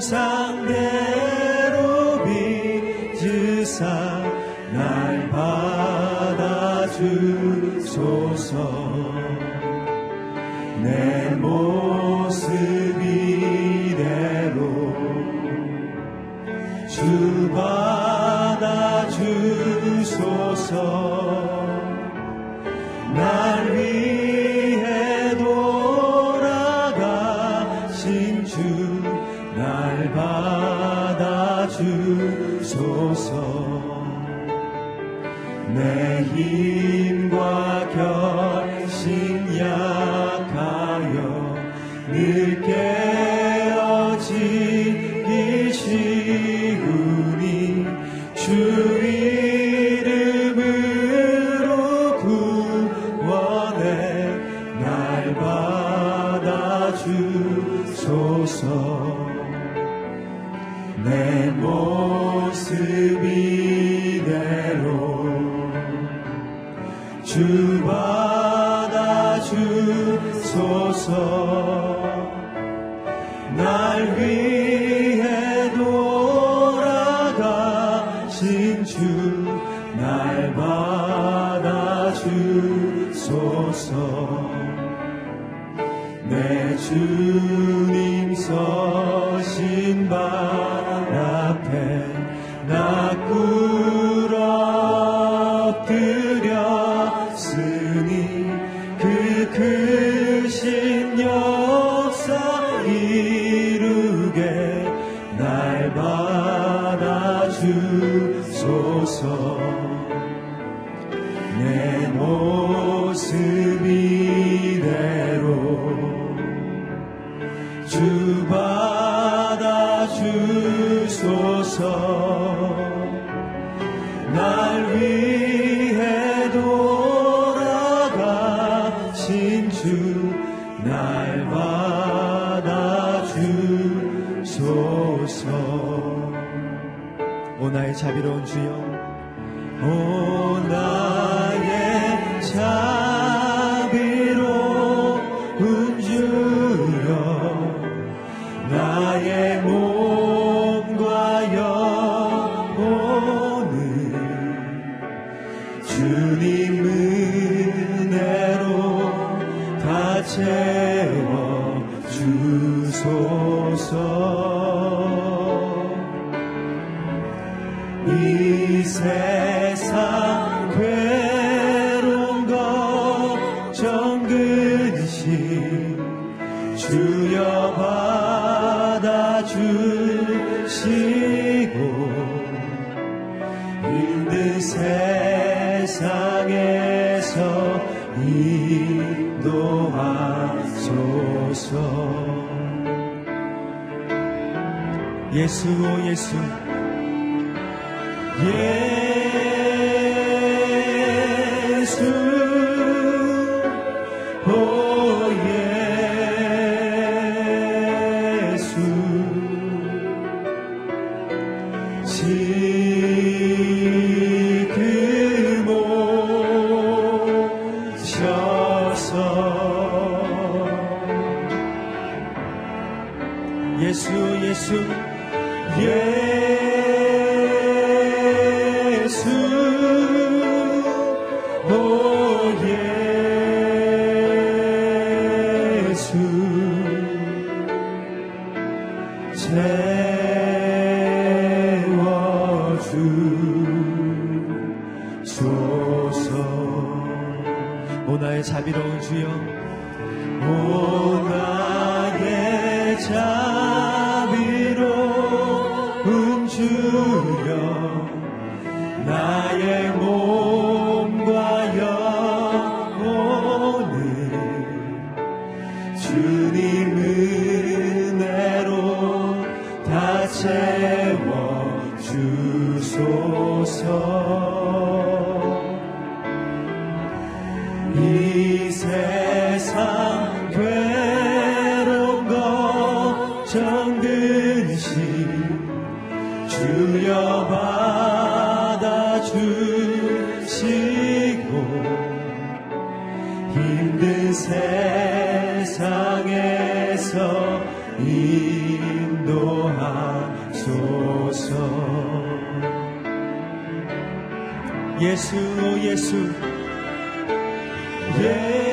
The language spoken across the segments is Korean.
上 to 세상 괴로운 걱정 근심 주여 받아주시고 힘든 세상에서 인도하소서. 예수 예수. 예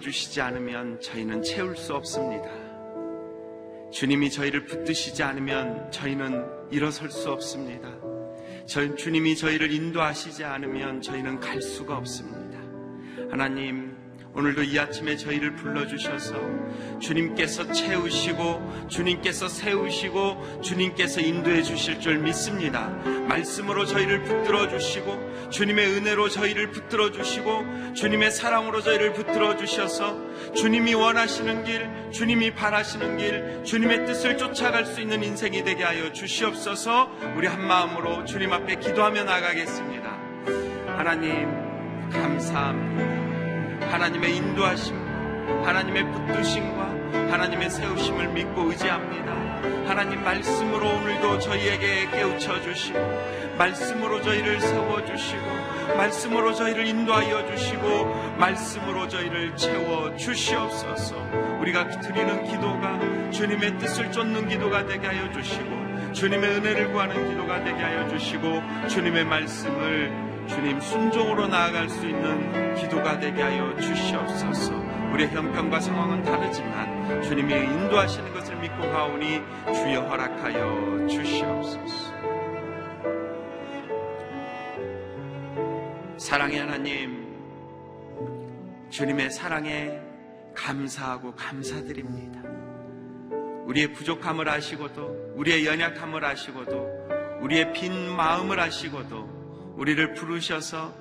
채워주시지 않으면 저희는 채울 수 없습니다. 주님이 저희를 붙드시지 않으면 저희는 일어설 수 없습니다. 저, 주님이 저희를 인도하시지 않으면 저희는 갈 수가 없습니다. 하나님, 오늘도 이 아침에 저희를 불러주셔서 주님께서 채우시고 주님께서 세우시고 주님께서 인도해 주실 줄 믿습니다. 말씀으로 저희를 붙들어 주시고 주님의 은혜로 저희를 붙들어 주시고 주님의 사랑으로 저희를 붙들어 주셔서 주님이 원하시는 길, 주님이 바라시는 길, 주님의 뜻을 쫓아갈 수 있는 인생이 되게 하여 주시옵소서 우리 한 마음으로 주님 앞에 기도하며 나가겠습니다. 하나님, 감사합니다. 하나님의 인도하심, 하나님의 붙드심과 하나님의 세우심을 믿고 의지합니다. 하나님 말씀으로 오늘도 저희에게 깨우쳐 주시고, 말씀으로 저희를 세워 주시고, 말씀으로 저희를 인도하여 주시고, 말씀으로 저희를 채워 주시옵소서. 우리가 드리는 기도가 주님의 뜻을 쫓는 기도가 되게 하여 주시고, 주님의 은혜를 구하는 기도가 되게 하여 주시고, 주님의 말씀을 주님 순종으로 나아갈 수 있는 기도가 되게 하여 주시옵소서. 우리의 형편과 상황은 다르지만 주님이 인도하시는 것을 믿고 가오니 주여 허락하여 주시옵소서. 사랑의 하나님, 주님의 사랑에 감사하고 감사드립니다. 우리의 부족함을 아시고도, 우리의 연약함을 아시고도, 우리의 빈 마음을 아시고도, 우리를 부르셔서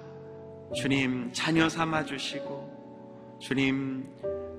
주님 자녀 삼아 주시고, 주님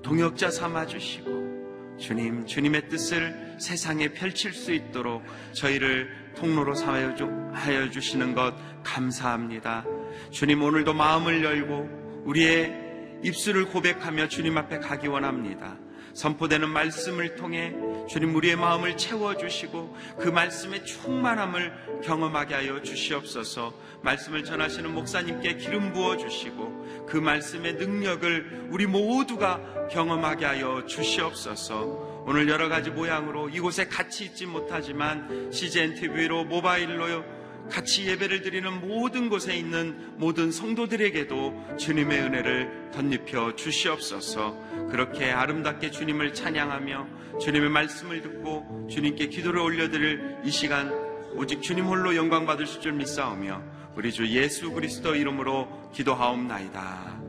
동역자 삼아 주시고, 주님, 주님의 뜻을 세상에 펼칠 수 있도록 저희를 통로로 사하여 주시는 것 감사합니다. 주님, 오늘도 마음을 열고 우리의 입술을 고백하며 주님 앞에 가기 원합니다. 선포되는 말씀을 통해 주님 우리의 마음을 채워주시고 그 말씀의 충만함을 경험하게 하여 주시옵소서. 말씀을 전하시는 목사님께 기름 부어주시고 그 말씀의 능력을 우리 모두가 경험하게 하여 주시옵소서. 오늘 여러 가지 모양으로 이곳에 같이 있지 못하지만 CGN TV로 모바일로 같이 예배를 드리는 모든 곳에 있는 모든 성도들에게도 주님의 은혜를 덧입혀 주시옵소서. 그렇게 아름답게 주님을 찬양하며 주님의 말씀을 듣고 주님께 기도를 올려드릴 이 시간 오직 주님 홀로 영광 받으실 줄 믿사오며 우리 주 예수 그리스도 이름으로 기도하옵나이다.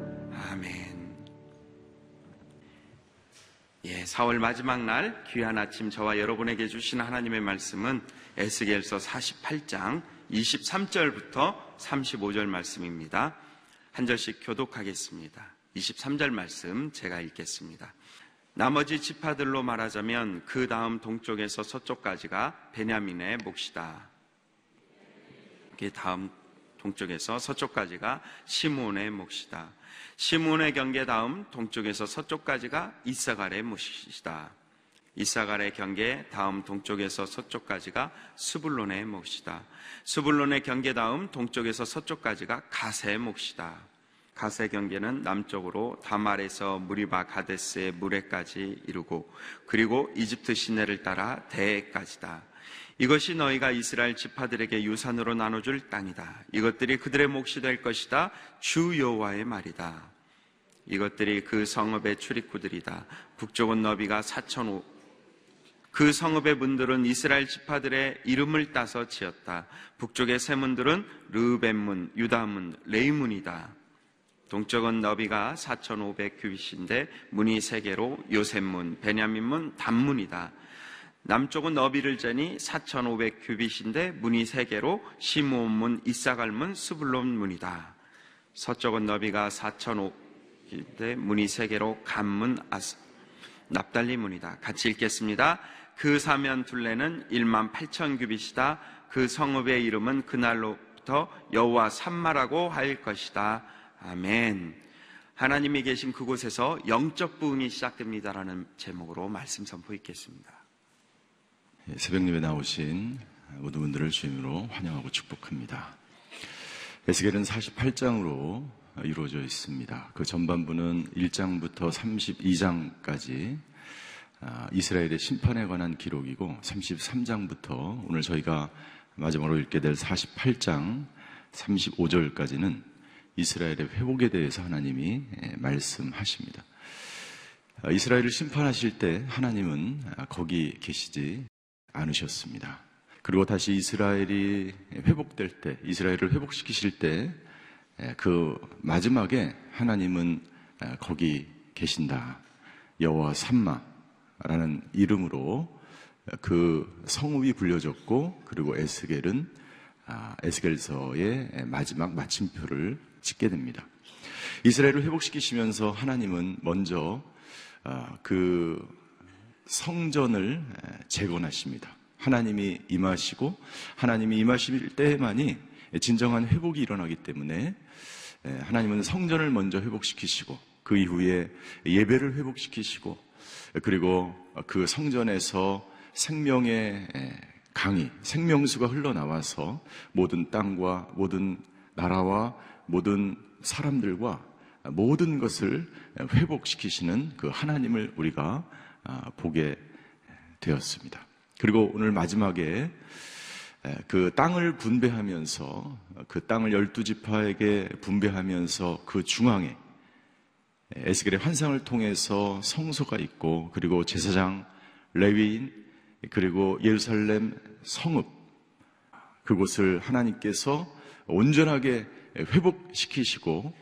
아멘. 예, 4월 마지막 날 귀한 아침 저와 여러분에게 주신 하나님의 말씀은 에스겔서 48장 23절부터 35절 말씀입니다. 한 절씩 교독하겠습니다. 23절 말씀 제가 읽겠습니다. 나머지 지파들로 말하자면 그 다음 동쪽에서 서쪽까지가 베냐민의 몫이다. 그 다음 동쪽에서 서쪽까지가 시몬의 몫이다. 시몬의 경계 다음 동쪽에서 서쪽까지가 이사갈의 몫이다. 이사갈의 경계 다음 동쪽에서 서쪽까지가 스불론의 몫이다. 스불론의 경계 다음 동쪽에서 서쪽까지가 가세의 몫이다. 가세 경계는 남쪽으로 다말에서 무리바 가데스의 무레까지 이르고 그리고 이집트 시내를 따라 대에까지다. 이것이 너희가 이스라엘 지파들에게 유산으로 나눠줄 땅이다. 이것들이 그들의 몫이 될 것이다. 주 여호와의 말이다. 이것들이 그 성읍의 출입구들이다. 북쪽은 너비가 4,500. 그 성읍의 문들은 이스라엘 지파들의 이름을 따서 지었다. 북쪽의 세 문들은 르벤문, 유다문, 레이문이다. 동쪽은 너비가 4,500 규빗인데 문이 세 개로 요셉문, 베냐민문, 단문이다. 남쪽은 너비를 재니 4,500 규빗인데 문이 세 개로 시므온문, 이사갈문, 스불론문이다. 서쪽은 너비가 4,500인데 문이 세 개로 간문, 아스, 납달리문이다. 같이 읽겠습니다. 그 사면 둘레는 1만 8천 규빗이다. 그 성읍의 이름은 그날로부터 여호와 산마라고 할 것이다. 아멘. 하나님이 계신 그곳에서 영적 부흥이 시작됩니다라는 제목으로 말씀 선포 있겠습니다. 예, 새벽 예배 나오신 모든 분들을 주임으로 환영하고 축복합니다. 에스겔은 48장으로 이루어져 있습니다. 그 전반부는 1장부터 32장까지 아, 이스라엘의 심판에 관한 기록이고 33장부터 오늘 저희가 마지막으로 읽게 될 48장 35절까지는 이스라엘의 회복에 대해서 하나님이 예, 말씀하십니다. 아, 이스라엘을 심판하실 때 하나님은 거기 계시지 않으셨습니다. 그리고 다시 이스라엘이 회복될 때, 이스라엘을 회복시키실 때, 그 마지막에 하나님은 거기 계신다. 여호와 삼마 라는 이름으로 그 성읍이 불려졌고, 그리고 에스겔은 아, 에스겔서의 마지막 마침표를 찍게 됩니다. 이스라엘을 회복시키시면서 하나님은 먼저 아, 그 성전을 재건하십니다. 하나님이 임하시고 하나님이 임하실 때만이 진정한 회복이 일어나기 때문에 하나님은 성전을 먼저 회복시키시고 그 이후에 예배를 회복시키시고 그리고 그 성전에서 생명의 강이 생명수가 흘러나와서 모든 땅과 모든 나라와 모든 사람들과 모든 것을 회복시키시는 그 하나님을 우리가 아, 보게 되었습니다. 그리고 오늘 마지막에 그 땅을 분배하면서 그 땅을 열두 지파에게 분배하면서 그 중앙에 에스겔의 환상을 통해서 성소가 있고 그리고 제사장 레위인 그리고 예루살렘 성읍 그곳을 하나님께서 온전하게 회복시키시고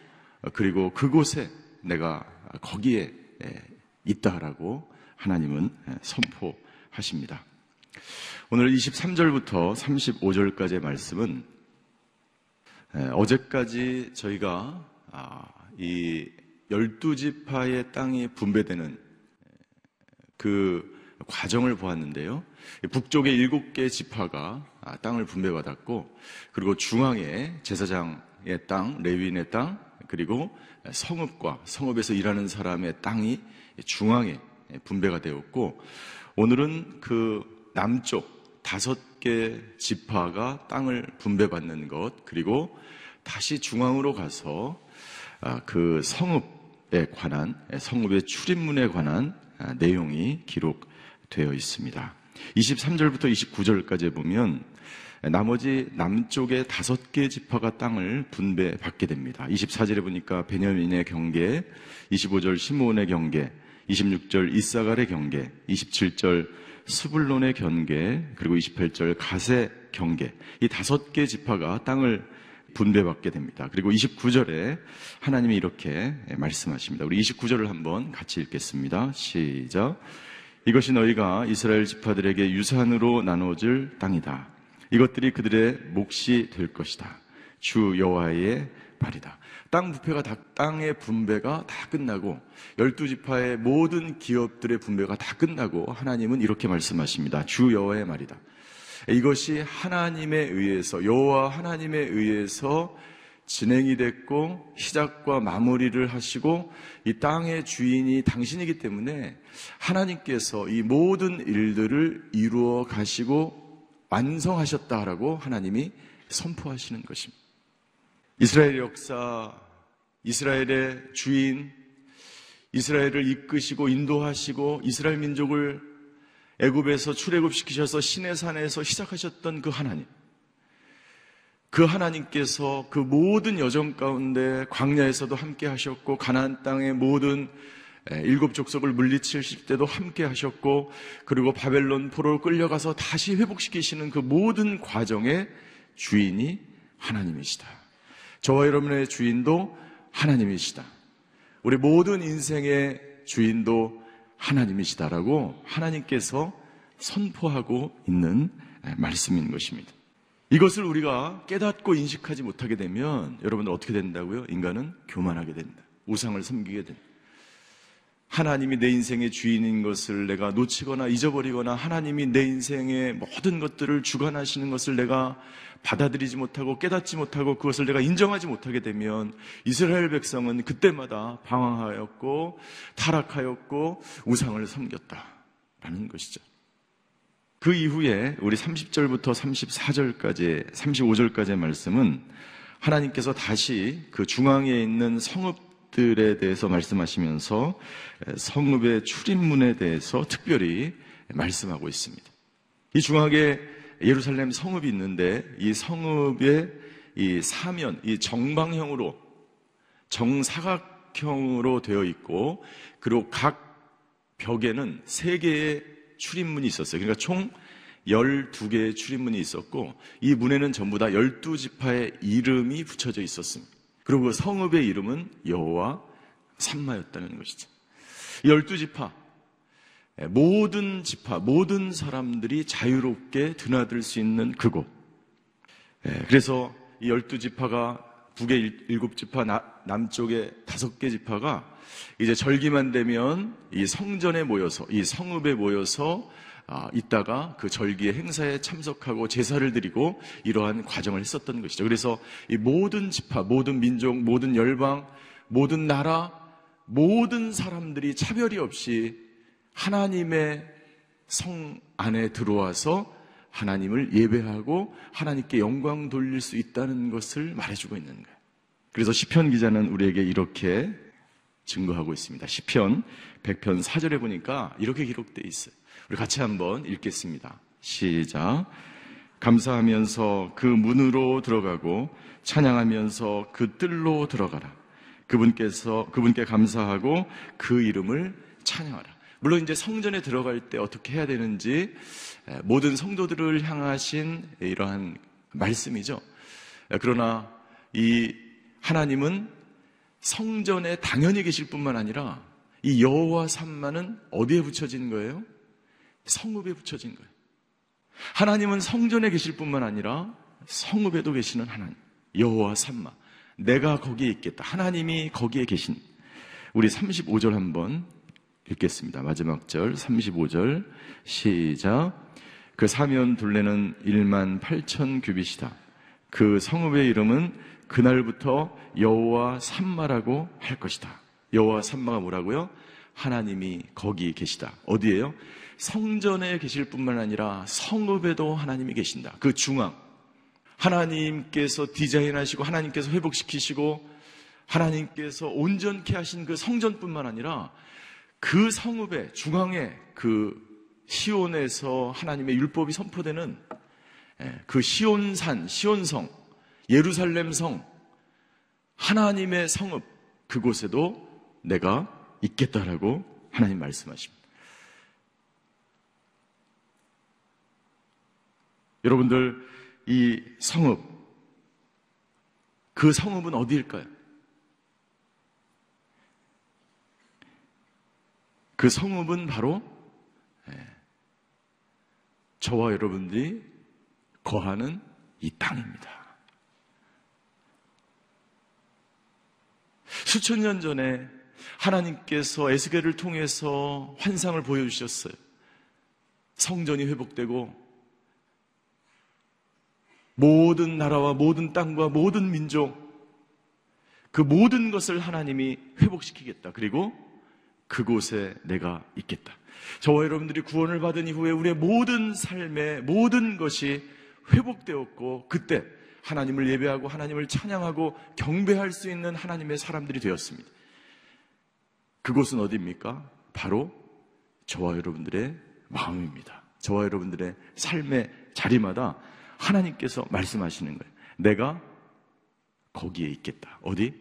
그리고 그곳에 내가 거기에 있다라고 하나님은 선포하십니다. 오늘 23절부터 35절까지의 말씀은 어제까지 저희가 아, 이 열두 지파의 땅이 분배되는 그 과정을 보았는데요. 북쪽의 일곱 개 지파가 아, 땅을 분배받았고, 그리고 중앙에 제사장의 땅, 레위인의 땅, 그리고 성읍과 성읍에서 일하는 사람의 땅이 중앙에 분배가 되었고 오늘은 그 남쪽 다섯 개 지파가 땅을 분배받는 것 그리고 다시 중앙으로 가서 아, 그 성읍에 관한 성읍의 출입문에 관한 아, 내용이 기록되어 있습니다. 23절부터 29절까지 보면 나머지 남쪽의 다섯 개 지파가 땅을 분배받게 됩니다. 24절에 보니까 베냐민의 경계, 25절 시므온의 경계, 26절 이사갈의 경계, 27절 스불론의 경계, 그리고 28절 가세 경계. 이 다섯 개 지파가 땅을 분배받게 됩니다. 그리고 29절에 하나님이 이렇게 말씀하십니다. 우리 29절을 한번 같이 읽겠습니다. 시작. 이것이 너희가 이스라엘 지파들에게 유산으로 나눠줄 땅이다. 이것들이 그들의 몫이 될 것이다. 주 여호와의 발이다. 땅 부패가 다, 땅의 분배가 다 끝나고 열두 지파의 모든 기업들의 분배가 다 끝나고 하나님은 이렇게 말씀하십니다. 주 여호와의 말이다. 이것이 하나님에 의해서 여호와 하나님에 의해서 진행이 됐고 시작과 마무리를 하시고 이 땅의 주인이 당신이기 때문에 하나님께서 이 모든 일들을 이루어 가시고 완성하셨다라고 하나님이 선포하시는 것입니다. 이스라엘 역사, 이스라엘의 주인, 이스라엘을 이끄시고 인도하시고 이스라엘 민족을 애굽에서 출애굽시키셔서 신의 산에서 시작하셨던 그 하나님. 그 하나님께서 그 모든 여정 가운데 광야에서도 함께 하셨고 가나안 땅의 모든 일곱 족속을 물리치실 때도 함께 하셨고 그리고 바벨론 포로로 끌려가서 다시 회복시키시는 그 모든 과정의 주인이 하나님이시다. 저와 여러분의 주인도 하나님이시다. 우리 모든 인생의 주인도 하나님이시다라고 하나님께서 선포하고 있는 말씀인 것입니다. 이것을 우리가 깨닫고 인식하지 못하게 되면 여러분들 어떻게 된다고요? 인간은 교만하게 된다. 우상을 섬기게 된다. 하나님이 내 인생의 주인인 것을 내가 놓치거나 잊어버리거나 하나님이 내 인생의 모든 것들을 주관하시는 것을 내가 받아들이지 못하고 깨닫지 못하고 그것을 내가 인정하지 못하게 되면 이스라엘 백성은 그때마다 방황하였고 타락하였고 우상을 섬겼다라는 것이죠. 그 이후에 우리 30절부터 34절까지 35절까지의 말씀은 하나님께서 다시 그 중앙에 있는 성읍 들에 대해서 말씀하시면서 성읍의 출입문에 대해서 특별히 말씀하고 있습니다. 이 중앙에 예루살렘 성읍이 있는데 이 성읍의 이 사면, 이 정방형으로 정사각형으로 되어 있고 그리고 각 벽에는 세 개의 출입문이 있었어요. 그러니까 총 12개의 출입문이 있었고 이 문에는 전부 다 12지파의 이름이 붙여져 있었습니다. 그리고 그 성읍의 이름은 여호와 삼마였다는 것이죠. 12지파 모든 지파, 모든 사람들이 자유롭게 드나들 수 있는 그곳. 그래서 이 열두 지파가 북의 일곱 지파, 남쪽의 다섯 개 지파가 이제 절기만 되면 이 성전에 모여서, 이 성읍에 모여서 아, 있다가 그 절기의 행사에 참석하고 제사를 드리고 이러한 과정을 했었던 것이죠. 그래서 이 모든 지파, 모든 민족, 모든 열방, 모든 나라, 모든 사람들이 차별이 없이 하나님의 성 안에 들어와서 하나님을 예배하고 하나님께 영광 돌릴 수 있다는 것을 말해주고 있는 거예요. 그래서 시편 기자는 우리에게 이렇게 증거하고 있습니다. 시편 100편 4절에 보니까 이렇게 기록되어 있어요. 우리 같이 한번 읽겠습니다. 시작. 감사하면서 그 문으로 들어가고 찬양하면서 그 뜰로 들어가라. 그분께서 그분께 감사하고 그 이름을 찬양하라. 물론 이제 성전에 들어갈 때 어떻게 해야 되는지 모든 성도들을 향하신 이러한 말씀이죠. 그러나 이 하나님은 성전에 당연히 계실 뿐만 아니라 이 여호와 삼마는 어디에 붙여진 거예요? 성읍에 붙여진 거예요. 하나님은 성전에 계실 뿐만 아니라 성읍에도 계시는 하나님. 여호와 삼마. 내가 거기에 있겠다. 하나님이 거기에 계신. 우리 35절 한번 읽겠습니다. 마지막 절 35절 시작. 그 사면 둘레는 1만 8천 규빗이다. 그 성읍의 이름은 그날부터 여호와 삼마라고 할 것이다. 여호와 삼마가 뭐라고요? 하나님이 거기 계시다. 어디에요? 성전에 계실 뿐만 아니라 성읍에도 하나님이 계신다. 그 중앙. 하나님께서 디자인하시고 하나님께서 회복시키시고 하나님께서 온전케 하신 그 성전뿐만 아니라 그 성읍의 중앙에 그 시온에서 하나님의 율법이 선포되는 예, 그 시온산, 시온성, 예루살렘 성, 하나님의 성읍, 그곳에도 내가 있겠다라고 하나님 말씀하십니다. 여러분들, 이 성읍, 그 성읍은 어디일까요? 그 성읍은 바로 예, 저와 여러분들이 거하는 이 땅입니다. 수천 년 전에 하나님께서 에스겔을 통해서 환상을 보여주셨어요. 성전이 회복되고 모든 나라와 모든 땅과 모든 민족 그 모든 것을 하나님이 회복시키겠다. 그리고 그곳에 내가 있겠다. 저와 여러분들이 구원을 받은 이후에 우리의 모든 삶의 모든 것이 회복되었고 그때 하나님을 예배하고 하나님을 찬양하고 경배할 수 있는 하나님의 사람들이 되었습니다. 그곳은 어디입니까? 바로 저와 여러분들의 마음입니다. 저와 여러분들의 삶의 자리마다 하나님께서 말씀하시는 거예요. 내가 거기에 있겠다. 어디?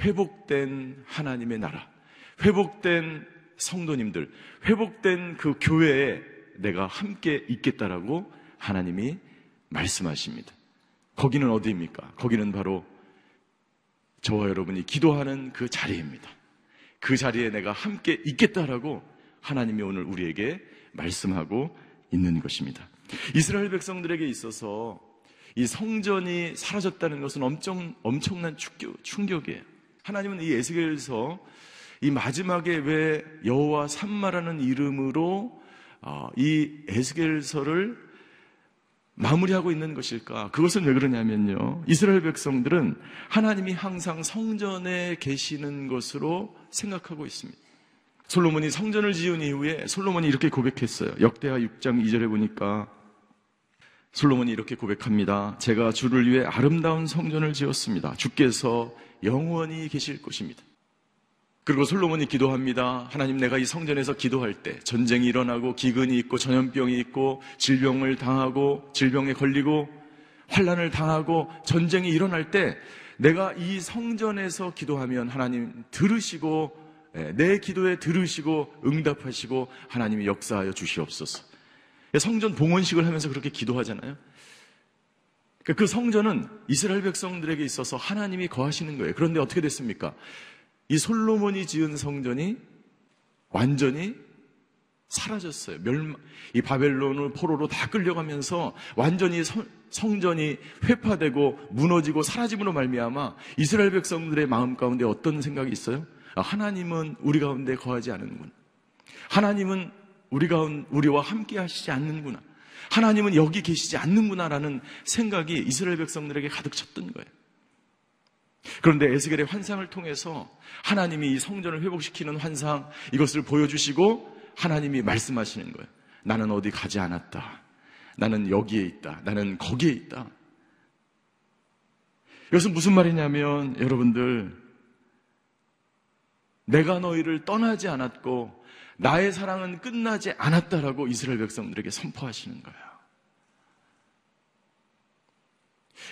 회복된 하나님의 나라. 회복된 성도님들. 회복된 그 교회에 내가 함께 있겠다라고 하나님이 말씀하십니다. 거기는 어디입니까? 거기는 바로 저와 여러분이 기도하는 그 자리입니다. 그 자리에 내가 함께 있겠다라고 하나님이 오늘 우리에게 말씀하고 있는 것입니다. 이스라엘 백성들에게 있어서 이 성전이 사라졌다는 것은 엄청, 엄청난 충격, 충격이에요. 하나님은 이 에스겔에서 이 마지막에 왜 여호와 삼마라는 이름으로 어, 이 에스겔서를 마무리하고 있는 것일까? 그것은 왜 그러냐면요. 이스라엘 백성들은 하나님이 항상 성전에 계시는 것으로 생각하고 있습니다. 솔로몬이 성전을 지은 이후에 솔로몬이 이렇게 고백했어요. 역대하 6장 2절에 보니까 솔로몬이 이렇게 고백합니다. 제가 주를 위해 아름다운 성전을 지었습니다. 주께서 영원히 계실 것입니다. 그리고 솔로몬이 기도합니다. 하나님 내가 이 성전에서 기도할 때 전쟁이 일어나고 기근이 있고 전염병이 있고 질병을 당하고 질병에 걸리고 환란을 당하고 전쟁이 일어날 때 내가 이 성전에서 기도하면 하나님 들으시고 예, 내 기도에 들으시고 응답하시고 하나님이 역사하여 주시옵소서. 성전 봉헌식을 하면서 그렇게 기도하잖아요. 그 성전은 이스라엘 백성들에게 있어서 하나님이 거하시는 거예요. 그런데 어떻게 됐습니까? 이 솔로몬이 지은 성전이 완전히 사라졌어요. 멸망, 이 바벨론을 포로로 다 끌려가면서 완전히 성, 성전이 회파되고 무너지고 사라짐으로 말미암아 이스라엘 백성들의 마음 가운데 어떤 생각이 있어요? 아, 하나님은 우리 가운데 거하지 않는구나. 하나님은 우리 가운 우리와 함께 하시지 않는구나. 하나님은 여기 계시지 않는구나라는 생각이 이스라엘 백성들에게 가득 찼던 거예요. 그런데 에스겔의 환상을 통해서 하나님이 이 성전을 회복시키는 환상 이것을 보여주시고 하나님이 말씀하시는 거예요. 나는 어디 가지 않았다. 나는 여기에 있다. 나는 거기에 있다. 이것은 무슨 말이냐면 여러분들 내가 너희를 떠나지 않았고 나의 사랑은 끝나지 않았다라고 이스라엘 백성들에게 선포하시는 거예요.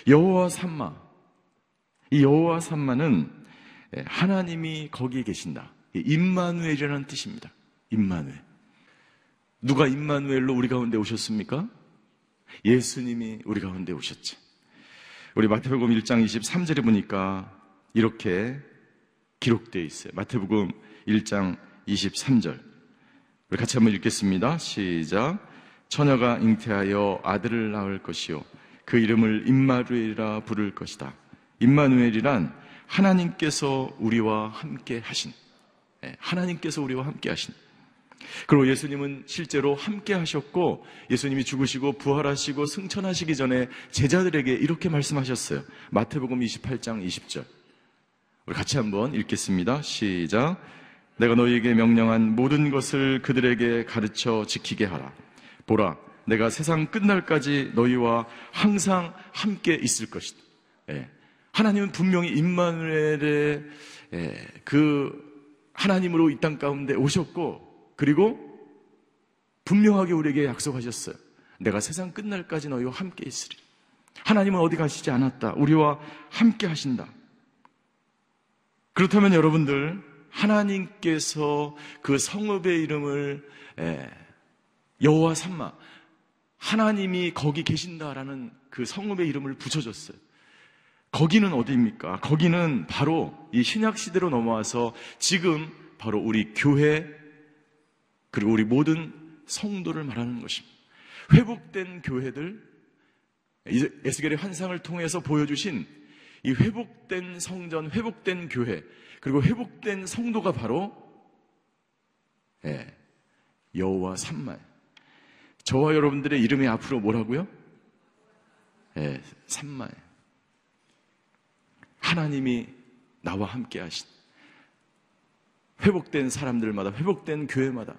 여호와 삼마 이 여호와 삼마는 하나님이 거기에 계신다. 임마누엘이라는 뜻입니다. 임마누엘. 누가 임마누엘로 우리 가운데 오셨습니까? 예수님이 우리 가운데 오셨지. 우리 마태복음 1장 23절에 보니까 이렇게 기록되어 있어요. 마태복음 1장 23절. 우리 같이 한번 읽겠습니다. 시작. 처녀가 잉태하여 아들을 낳을 것이요. 그 이름을 임마누엘이라 부를 것이다. 임마누엘이란 하나님께서 우리와 함께 하신 예, 하나님께서 우리와 함께 하신 그리고 예수님은 실제로 함께 하셨고 예수님이 죽으시고 부활하시고 승천하시기 전에 제자들에게 이렇게 말씀하셨어요. 마태복음 28장 20절. 우리 같이 한번 읽겠습니다. 시작. 내가 너희에게 명령한 모든 것을 그들에게 가르쳐 지키게 하라. 보라, 내가 세상 끝날까지 너희와 항상 함께 있을 것이다. 예. 하나님은 분명히 임마누엘의 예, 그 하나님으로 이 땅 가운데 오셨고 그리고 분명하게 우리에게 약속하셨어요. 내가 세상 끝날까지 너희와 함께 있으리. 하나님은 어디 가시지 않았다. 우리와 함께 하신다. 그렇다면 여러분들 하나님께서 그 성읍의 이름을 예, 여호와 삼마 하나님이 거기 계신다라는 그 성읍의 이름을 붙여줬어요. 거기는 어디입니까? 거기는 바로 이 신약 시대로 넘어와서 지금 바로 우리 교회 그리고 우리 모든 성도를 말하는 것입니다. 회복된 교회들 에스겔의 환상을 통해서 보여주신 이 회복된 성전, 회복된 교회 그리고 회복된 성도가 바로 예, 여호와 삼말 저와 여러분들의 이름이 앞으로 뭐라고요? 예, 삼말 하나님이 나와 함께 하신 회복된 사람들마다 회복된 교회마다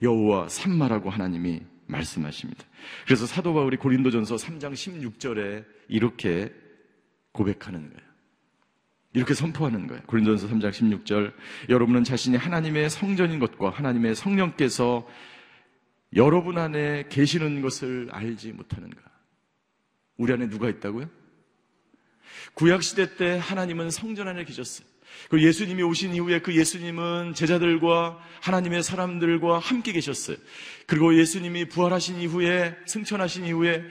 여호와 삼마라고 하나님이 말씀하십니다. 그래서 사도 바울이 고린도전서 3장 16절에 이렇게 고백하는 거예요. 이렇게 선포하는 거예요. 고린도전서 3장 16절. 여러분은 자신이 하나님의 성전인 것과 하나님의 성령께서 여러분 안에 계시는 것을 알지 못하는가? 우리 안에 누가 있다고요? 구약 시대 때 하나님은 성전 안에 계셨어요. 그리고 예수님이 오신 이후에 그 예수님은 제자들과 하나님의 사람들과 함께 계셨어요. 그리고 예수님이 부활하신 이후에 승천하신 이후에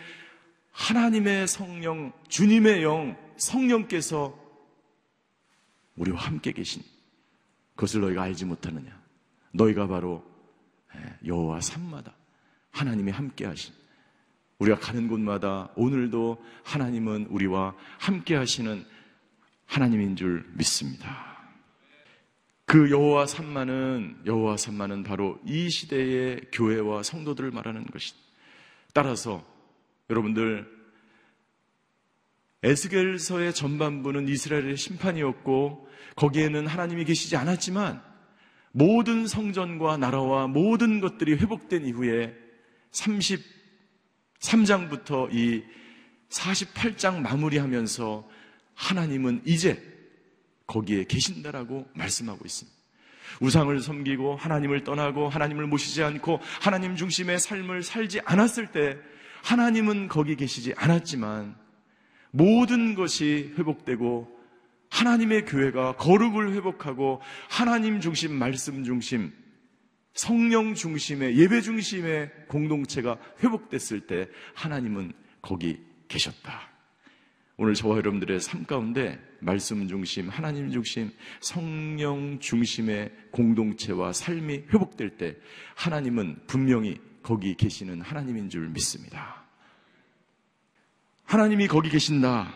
하나님의 성령, 주님의 영, 성령께서 우리와 함께 계신 그것을 너희가 알지 못하느냐? 너희가 바로 예, 여호와 산마다 하나님이 함께 하신 우리가 가는 곳마다 오늘도 하나님은 우리와 함께 하시는 하나님인 줄 믿습니다. 그 여호와 산마는 여호와 산마는 바로 이 시대의 교회와 성도들을 말하는 것이. 따라서 여러분들 에스겔서의 전반부는 이스라엘의 심판이었고 거기에는 하나님이 계시지 않았지만 모든 성전과 나라와 모든 것들이 회복된 이후에 33장부터 이 48장 마무리하면서 하나님은 이제 거기에 계신다라고 말씀하고 있습니다. 우상을 섬기고 하나님을 떠나고 하나님을 모시지 않고 하나님 중심의 삶을 살지 않았을 때 하나님은 거기 계시지 않았지만 모든 것이 회복되고 하나님의 교회가 거룩을 회복하고 하나님 중심, 말씀 중심, 성령 중심의 예배 중심의 공동체가 회복됐을 때 하나님은 거기 계셨다. 오늘 저와 여러분들의 삶 가운데 말씀 중심, 하나님 중심, 성령 중심의 공동체와 삶이 회복될 때 하나님은 분명히 거기 계시는 하나님인 줄 믿습니다. 하나님이 거기 계신다.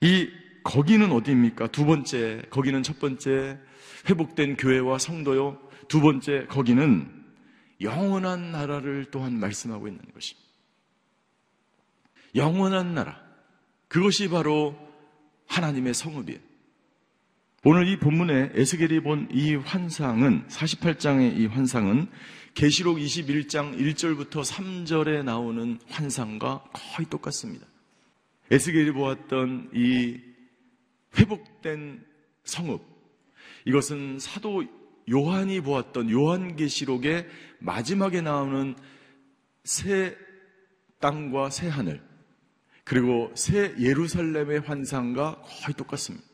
이 거기는 어디입니까? 두 번째, 거기는 첫 번째, 회복된 교회와 성도요. 두 번째, 거기는 영원한 나라를 또한 말씀하고 있는 것입니다. 영원한 나라. 그것이 바로 하나님의 성읍이에요. 오늘 이 본문에 에스겔이 본 이 환상은 48장의 이 환상은 계시록 21장 1절부터 3절에 나오는 환상과 거의 똑같습니다. 에스겔이 보았던 이 회복된 성읍 이것은 사도 요한이 보았던 요한계시록의 마지막에 나오는 새 땅과 새 하늘 그리고 새 예루살렘의 환상과 거의 똑같습니다.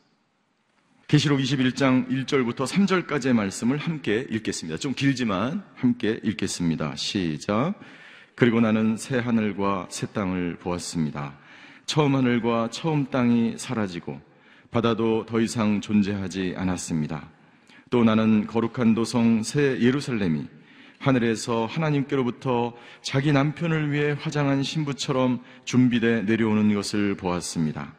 계시록 21장 1절부터 3절까지의 말씀을 함께 읽겠습니다. 좀 길지만 함께 읽겠습니다. 시작. 그리고 나는 새 하늘과 새 땅을 보았습니다. 처음 하늘과 처음 땅이 사라지고 바다도 더 이상 존재하지 않았습니다. 또 나는 거룩한 도성 새 예루살렘이 하늘에서 하나님께로부터 자기 남편을 위해 화장한 신부처럼 준비돼 내려오는 것을 보았습니다.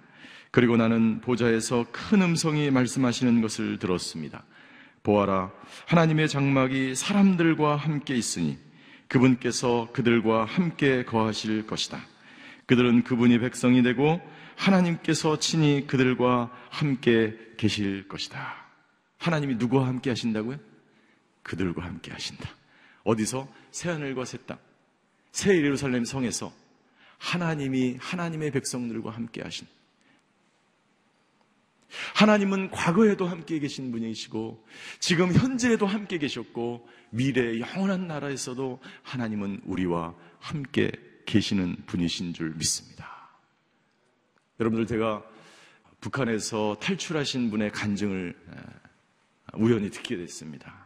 그리고 나는 보좌에서 큰 음성이 말씀하시는 것을 들었습니다. 보아라, 하나님의 장막이 사람들과 함께 있으니 그분께서 그들과 함께 거하실 것이다. 그들은 그분이 백성이 되고 하나님께서 친히 그들과 함께 계실 것이다. 하나님이 누구와 함께 하신다고요? 그들과 함께 하신다. 어디서? 새하늘과 새 땅. 새 예루살렘 성에서 하나님이 하나님의 백성들과 함께 하신. 하나님은 과거에도 함께 계신 분이시고, 지금 현재에도 함께 계셨고, 미래 영원한 나라에서도 하나님은 우리와 함께 계시는 분이신 줄 믿습니다. 여러분들 제가 북한에서 탈출하신 분의 간증을 우연히 듣게 됐습니다.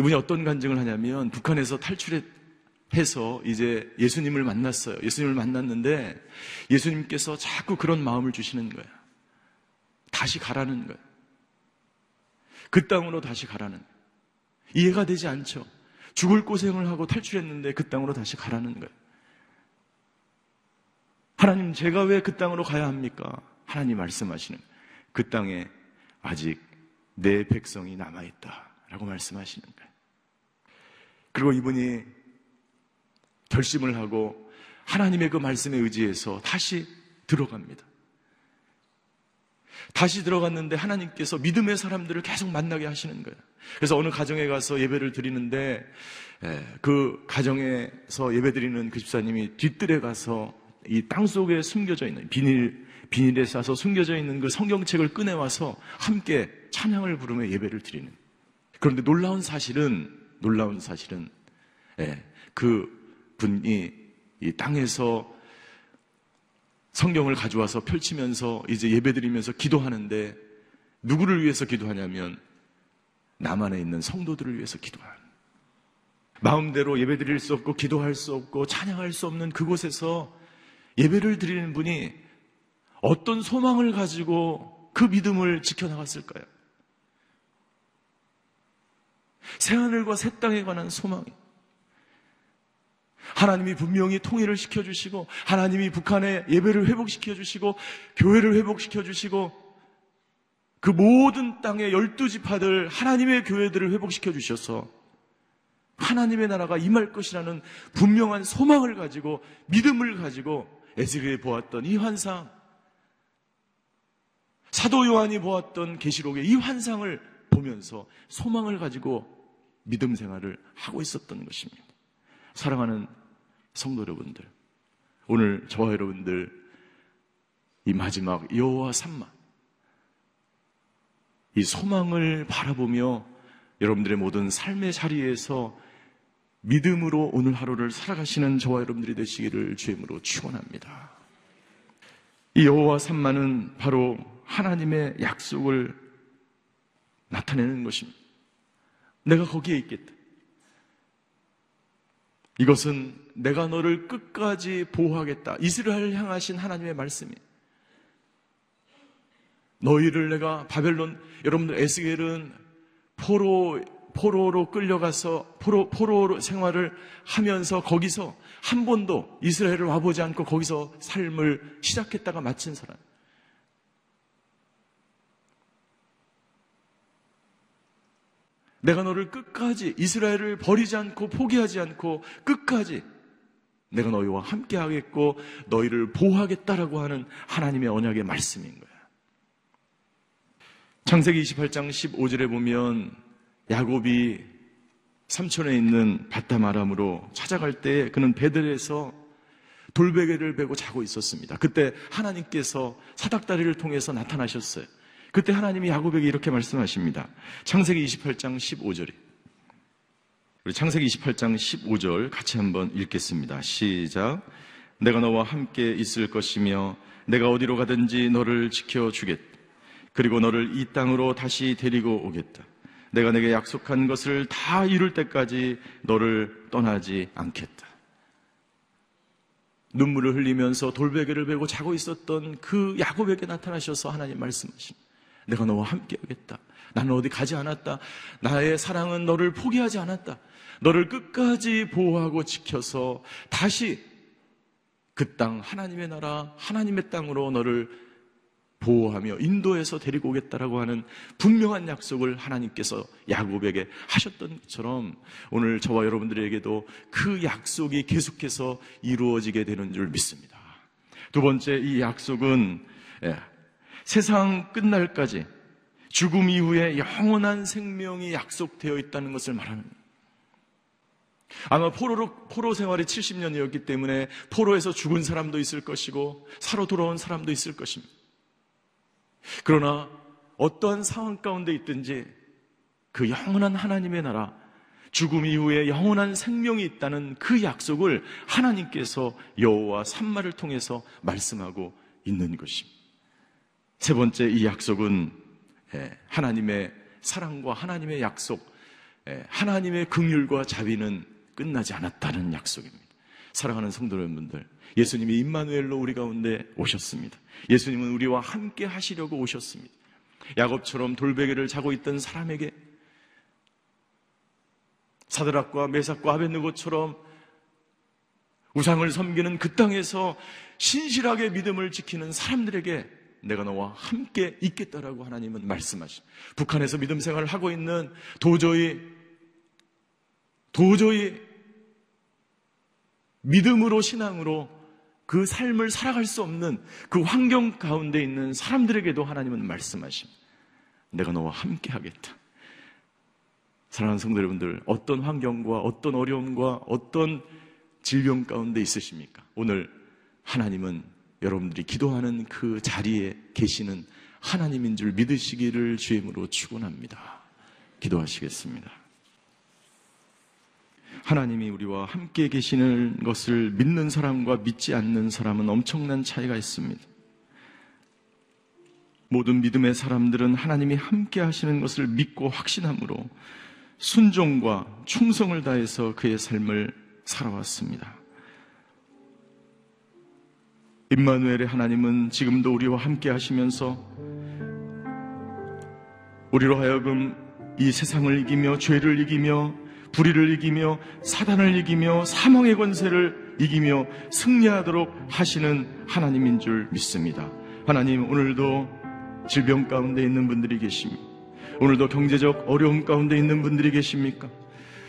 이분이 어떤 간증을 하냐면 북한에서 탈출해서 이제 예수님을 만났어요. 예수님을 만났는데 예수님께서 자꾸 그런 마음을 주시는 거예요. 다시 가라는 거예요. 그 땅으로 다시 가라는. 이해가 되지 않죠. 죽을 고생을 하고 탈출했는데 그 땅으로 다시 가라는 거예요. 하나님, 제가 왜 그 땅으로 가야 합니까? 하나님 말씀하시는 그 땅에 아직 내 백성이 남아있다. 라고 말씀하시는 거예요. 그리고 이분이 결심을 하고 하나님의 그 말씀에 의지해서 다시 들어갑니다. 다시 들어갔는데 하나님께서 믿음의 사람들을 계속 만나게 하시는 거예요. 그래서 어느 가정에 가서 예배를 드리는데 그 가정에서 예배 드리는 그 집사님이 뒤뜰에 가서 이 땅 속에 숨겨져 있는 비닐 비닐에 싸서 숨겨져 있는 그 성경책을 꺼내 와서 함께 찬양을 부르며 예배를 드리는. 그런데 놀라운 사실은 놀라운 사실은 예, 그 분이 이 땅에서 성경을 가져와서 펼치면서 이제 예배드리면서 기도하는데 누구를 위해서 기도하냐면 남한에 있는 성도들을 위해서 기도하는 마음대로 예배드릴 수 없고 기도할 수 없고 찬양할 수 없는 그곳에서 예배를 드리는 분이 어떤 소망을 가지고 그 믿음을 지켜나갔을까요? 새하늘과 새 땅에 관한 소망이. 하나님이 분명히 통일을 시켜주시고 하나님이 북한의 예배를 회복시켜 주시고 교회를 회복시켜 주시고 그 모든 땅의 열두 지파들 하나님의 교회들을 회복시켜 주셔서 하나님의 나라가 임할 것이라는 분명한 소망을 가지고 믿음을 가지고 에스겔이 보았던 이 환상 사도 요한이 보았던 계시록의 이 환상을 보면서 소망을 가지고 믿음 생활을 하고 있었던 것입니다. 사랑하는 성도 여러분들, 오늘 저와 여러분들 이 마지막 여호와 삼마 이 소망을 바라보며 여러분들의 모든 삶의 자리에서 믿음으로 오늘 하루를 살아가시는 저와 여러분들이 되시기를 주임으로 축원합니다. 이 여호와 삼마는 바로 하나님의 약속을 나타내는 것입니다. 내가 거기에 있겠다. 이것은 내가 너를 끝까지 보호하겠다. 이스라엘을 향하신 하나님의 말씀이. 너희를 내가 바벨론, 여러분들 에스겔은 포로, 포로로 끌려가서 포로, 포로 생활을 하면서 거기서 한 번도 이스라엘을 와보지 않고 거기서 삶을 시작했다가 마친 사람. 내가 너를 끝까지 이스라엘을 버리지 않고 포기하지 않고 끝까지 내가 너희와 함께 하겠고 너희를 보호하겠다라고 하는 하나님의 언약의 말씀인 거야. 창세기 28장 15절에 보면 야곱이 삼촌에 있는 바타마람으로 찾아갈 때 그는 베들에서 돌베개를 베고 자고 있었습니다. 그때 하나님께서 사닥다리를 통해서 나타나셨어요. 그때 하나님이 야곱에게 이렇게 말씀하십니다. 창세기 28장 15절에. 우리 창세기 28장 15절 같이 한번 읽겠습니다. 시작. 내가 너와 함께 있을 것이며 내가 어디로 가든지 너를 지켜주겠다. 그리고 너를 이 땅으로 다시 데리고 오겠다. 내가 내게 약속한 것을 다 이룰 때까지 너를 떠나지 않겠다. 눈물을 흘리면서 돌베개를 베고 자고 있었던 그 야곱에게 나타나셔서 하나님 말씀하십니다. 내가 너와 함께 하겠다. 나는 어디 가지 않았다. 나의 사랑은 너를 포기하지 않았다. 너를 끝까지 보호하고 지켜서 다시 그 땅, 하나님의 나라, 하나님의 땅으로 너를 보호하며 인도해서 데리고 오겠다라고 하는 분명한 약속을 하나님께서 야곱에게 하셨던 것처럼 오늘 저와 여러분들에게도 그 약속이 계속해서 이루어지게 되는 줄 믿습니다. 두 번째 이 약속은 예, 세상 끝날까지 죽음 이후에 영원한 생명이 약속되어 있다는 것을 말합니다. 아마 포로로, 포로 생활이 70년이었기 때문에 포로에서 죽은 사람도 있을 것이고 살아 돌아온 사람도 있을 것입니다. 그러나 어떠한 상황 가운데 있든지 그 영원한 하나님의 나라, 죽음 이후에 영원한 생명이 있다는 그 약속을 하나님께서 여호와 산마를 통해서 말씀하고 있는 것입니다. 세 번째 이 약속은 예, 하나님의 사랑과 하나님의 약속, 예, 하나님의 긍휼과 자비는 끝나지 않았다는 약속입니다. 사랑하는 성도 여러분들, 예수님이 임마누엘로 우리 가운데 오셨습니다. 예수님은 우리와 함께 하시려고 오셨습니다. 야곱처럼 돌베개를 자고 있던 사람에게 사드락과 메삭과 아벤누고처럼 우상을 섬기는 그 땅에서 신실하게 믿음을 지키는 사람들에게 내가 너와 함께 있겠다라고 하나님은 말씀하시. 북한에서 믿음 생활을 하고 있는 도저히 도저히 믿음으로 신앙으로 그 삶을 살아갈 수 없는 그 환경 가운데 있는 사람들에게도 하나님은 말씀하십니다. 내가 너와 함께 하겠다. 사랑하는 성도 여러분들, 어떤 환경과 어떤 어려움과 어떤 질병 가운데 있으십니까? 오늘 하나님은 여러분들이 기도하는 그 자리에 계시는 하나님인 줄 믿으시기를 주임으로 축원합니다. 기도하시겠습니다. 하나님이 우리와 함께 계시는 것을 믿는 사람과 믿지 않는 사람은 엄청난 차이가 있습니다. 모든 믿음의 사람들은 하나님이 함께 하시는 것을 믿고 확신함으로 순종과 충성을 다해서 그의 삶을 살아왔습니다. 임마누엘의 하나님은 지금도 우리와 함께 하시면서 우리로 하여금 이 세상을 이기며 죄를 이기며 불의를 이기며 사단을 이기며 사망의 권세를 이기며 승리하도록 하시는 하나님인 줄 믿습니다. 하나님 오늘도 질병 가운데 있는 분들이 계십니다. 오늘도 경제적 어려움 가운데 있는 분들이 계십니까?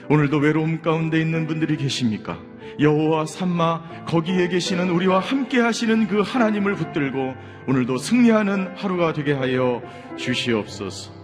오늘도 외로움 가운데 있는 분들이 계십니까? 여호와 삼마 거기에 계시는 우리와 함께 하시는 그 하나님을 붙들고 오늘도 승리하는 하루가 되게 하여 주시옵소서.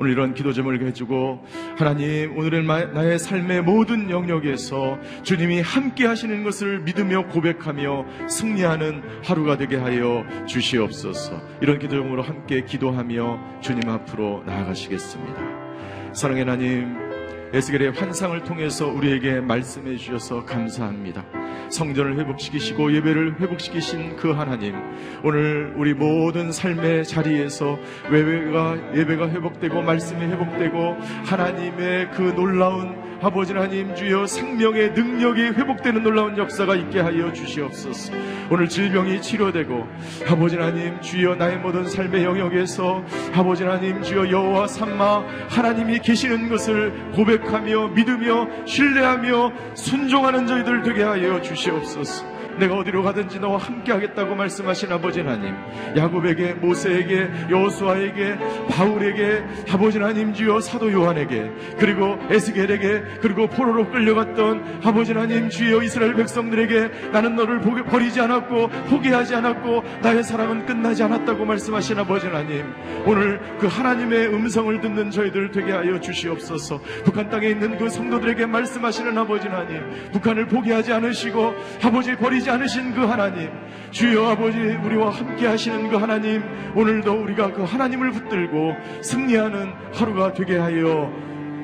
오늘 이런 기도 제목을 해주고 하나님 오늘은 나의 삶의 모든 영역에서 주님이 함께 하시는 것을 믿으며 고백하며 승리하는 하루가 되게 하여 주시옵소서 이런 기도 제목으로 함께 기도하며 주님 앞으로 나아가시겠습니다 사랑의 하나님 에스겔의 환상을 통해서 우리에게 말씀해 주셔서 감사합니다. 성전을 회복시키시고 예배를 회복시키신 그 하나님, 오늘 우리 모든 삶의 자리에서 예배가, 예배가 회복되고 말씀이 회복되고 하나님의 그 놀라운 아버지 하나님 주여 생명의 능력이 회복되는 놀라운 역사가 있게 하여 주시옵소서. 오늘 질병이 치료되고 아버지 하나님 주여 나의 모든 삶의 영역에서 아버지 하나님 주여 여호와 삼마 하나님이 계시는 것을 고백하며 믿으며 신뢰하며 순종하는 저희들 되게 하여 주시옵소서. 내가 어디로 가든지 너와 함께 하겠다고 말씀하신 아버지 하나님 야곱에게 모세에게 여호수아에게 바울에게 아버지 하나님 주여 사도 요한에게 그리고 에스겔에게 그리고 포로로 끌려갔던 아버지 하나님 주여 이스라엘 백성들에게 나는 너를 버리지 않았고 포기하지 않았고 나의 사랑은 끝나지 않았다고 말씀하신 아버지 하나님 오늘 그 하나님의 음성을 듣는 저희들 되게 하여 주시옵소서. 북한 땅에 있는 그 성도들에게 말씀하시는 아버지 하나님 북한을 포기하지 않으시고 아버지 버리지 않으신 그 하나님, 주여 아버지 우리와 함께 하시는 그 하나님, 오늘도 우리가 그 하나님을 붙들고 승리하는 하루가 되게 하여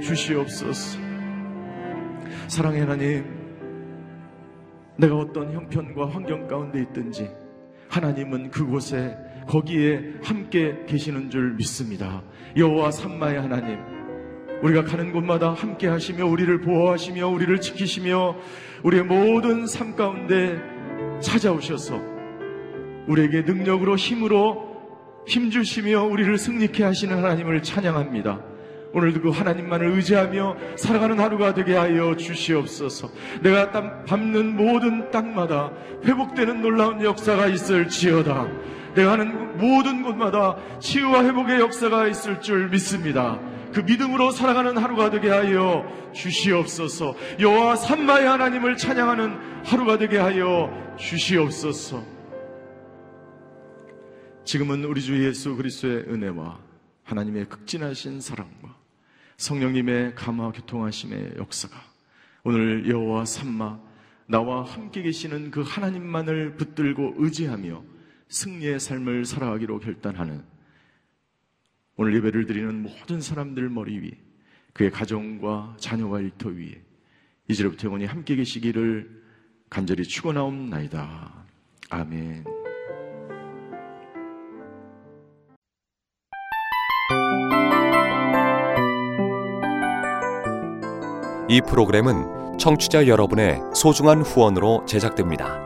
주시옵소서. 사랑의 하나님, 내가 어떤 형편과 환경 가운데 있든지 하나님은 그곳에 거기에 함께 계시는 줄 믿습니다. 여호와 삼마의 하나님, 우리가 가는 곳마다 함께 하시며 우리를 보호하시며 우리를 지키시며 우리의 모든 삶 가운데 찾아오셔서 우리에게 능력으로 힘으로 힘주시며 우리를 승리케 하시는 하나님을 찬양합니다. 오늘도 그 하나님만을 의지하며 살아가는 하루가 되게 하여 주시옵소서. 내가 땅 밟는 모든 땅마다 회복되는 놀라운 역사가 있을지어다. 내가 하는 모든 곳마다 치유와 회복의 역사가 있을 줄 믿습니다. 그 믿음으로 살아가는 하루가 되게 하여 주시옵소서. 여호와 산마의 하나님을 찬양하는 하루가 되게 하여 주시옵소서. 지금은 우리 주 예수 그리스도의 은혜와 하나님의 극진하신 사랑과 성령님의 감화 교통하심의 역사가 오늘 여호와 삼마 나와 함께 계시는 그 하나님만을 붙들고 의지하며 승리의 삶을 살아가기로 결단하는 오늘 예배를 드리는 모든 사람들 머리 위에 그의 가정과 자녀와 일터 위에 이제부터 영원히 함께 계시기를 간절히 축원하옵나이다. 아멘. 이 프로그램은 청취자 여러분의 소중한 후원으로 제작됩니다.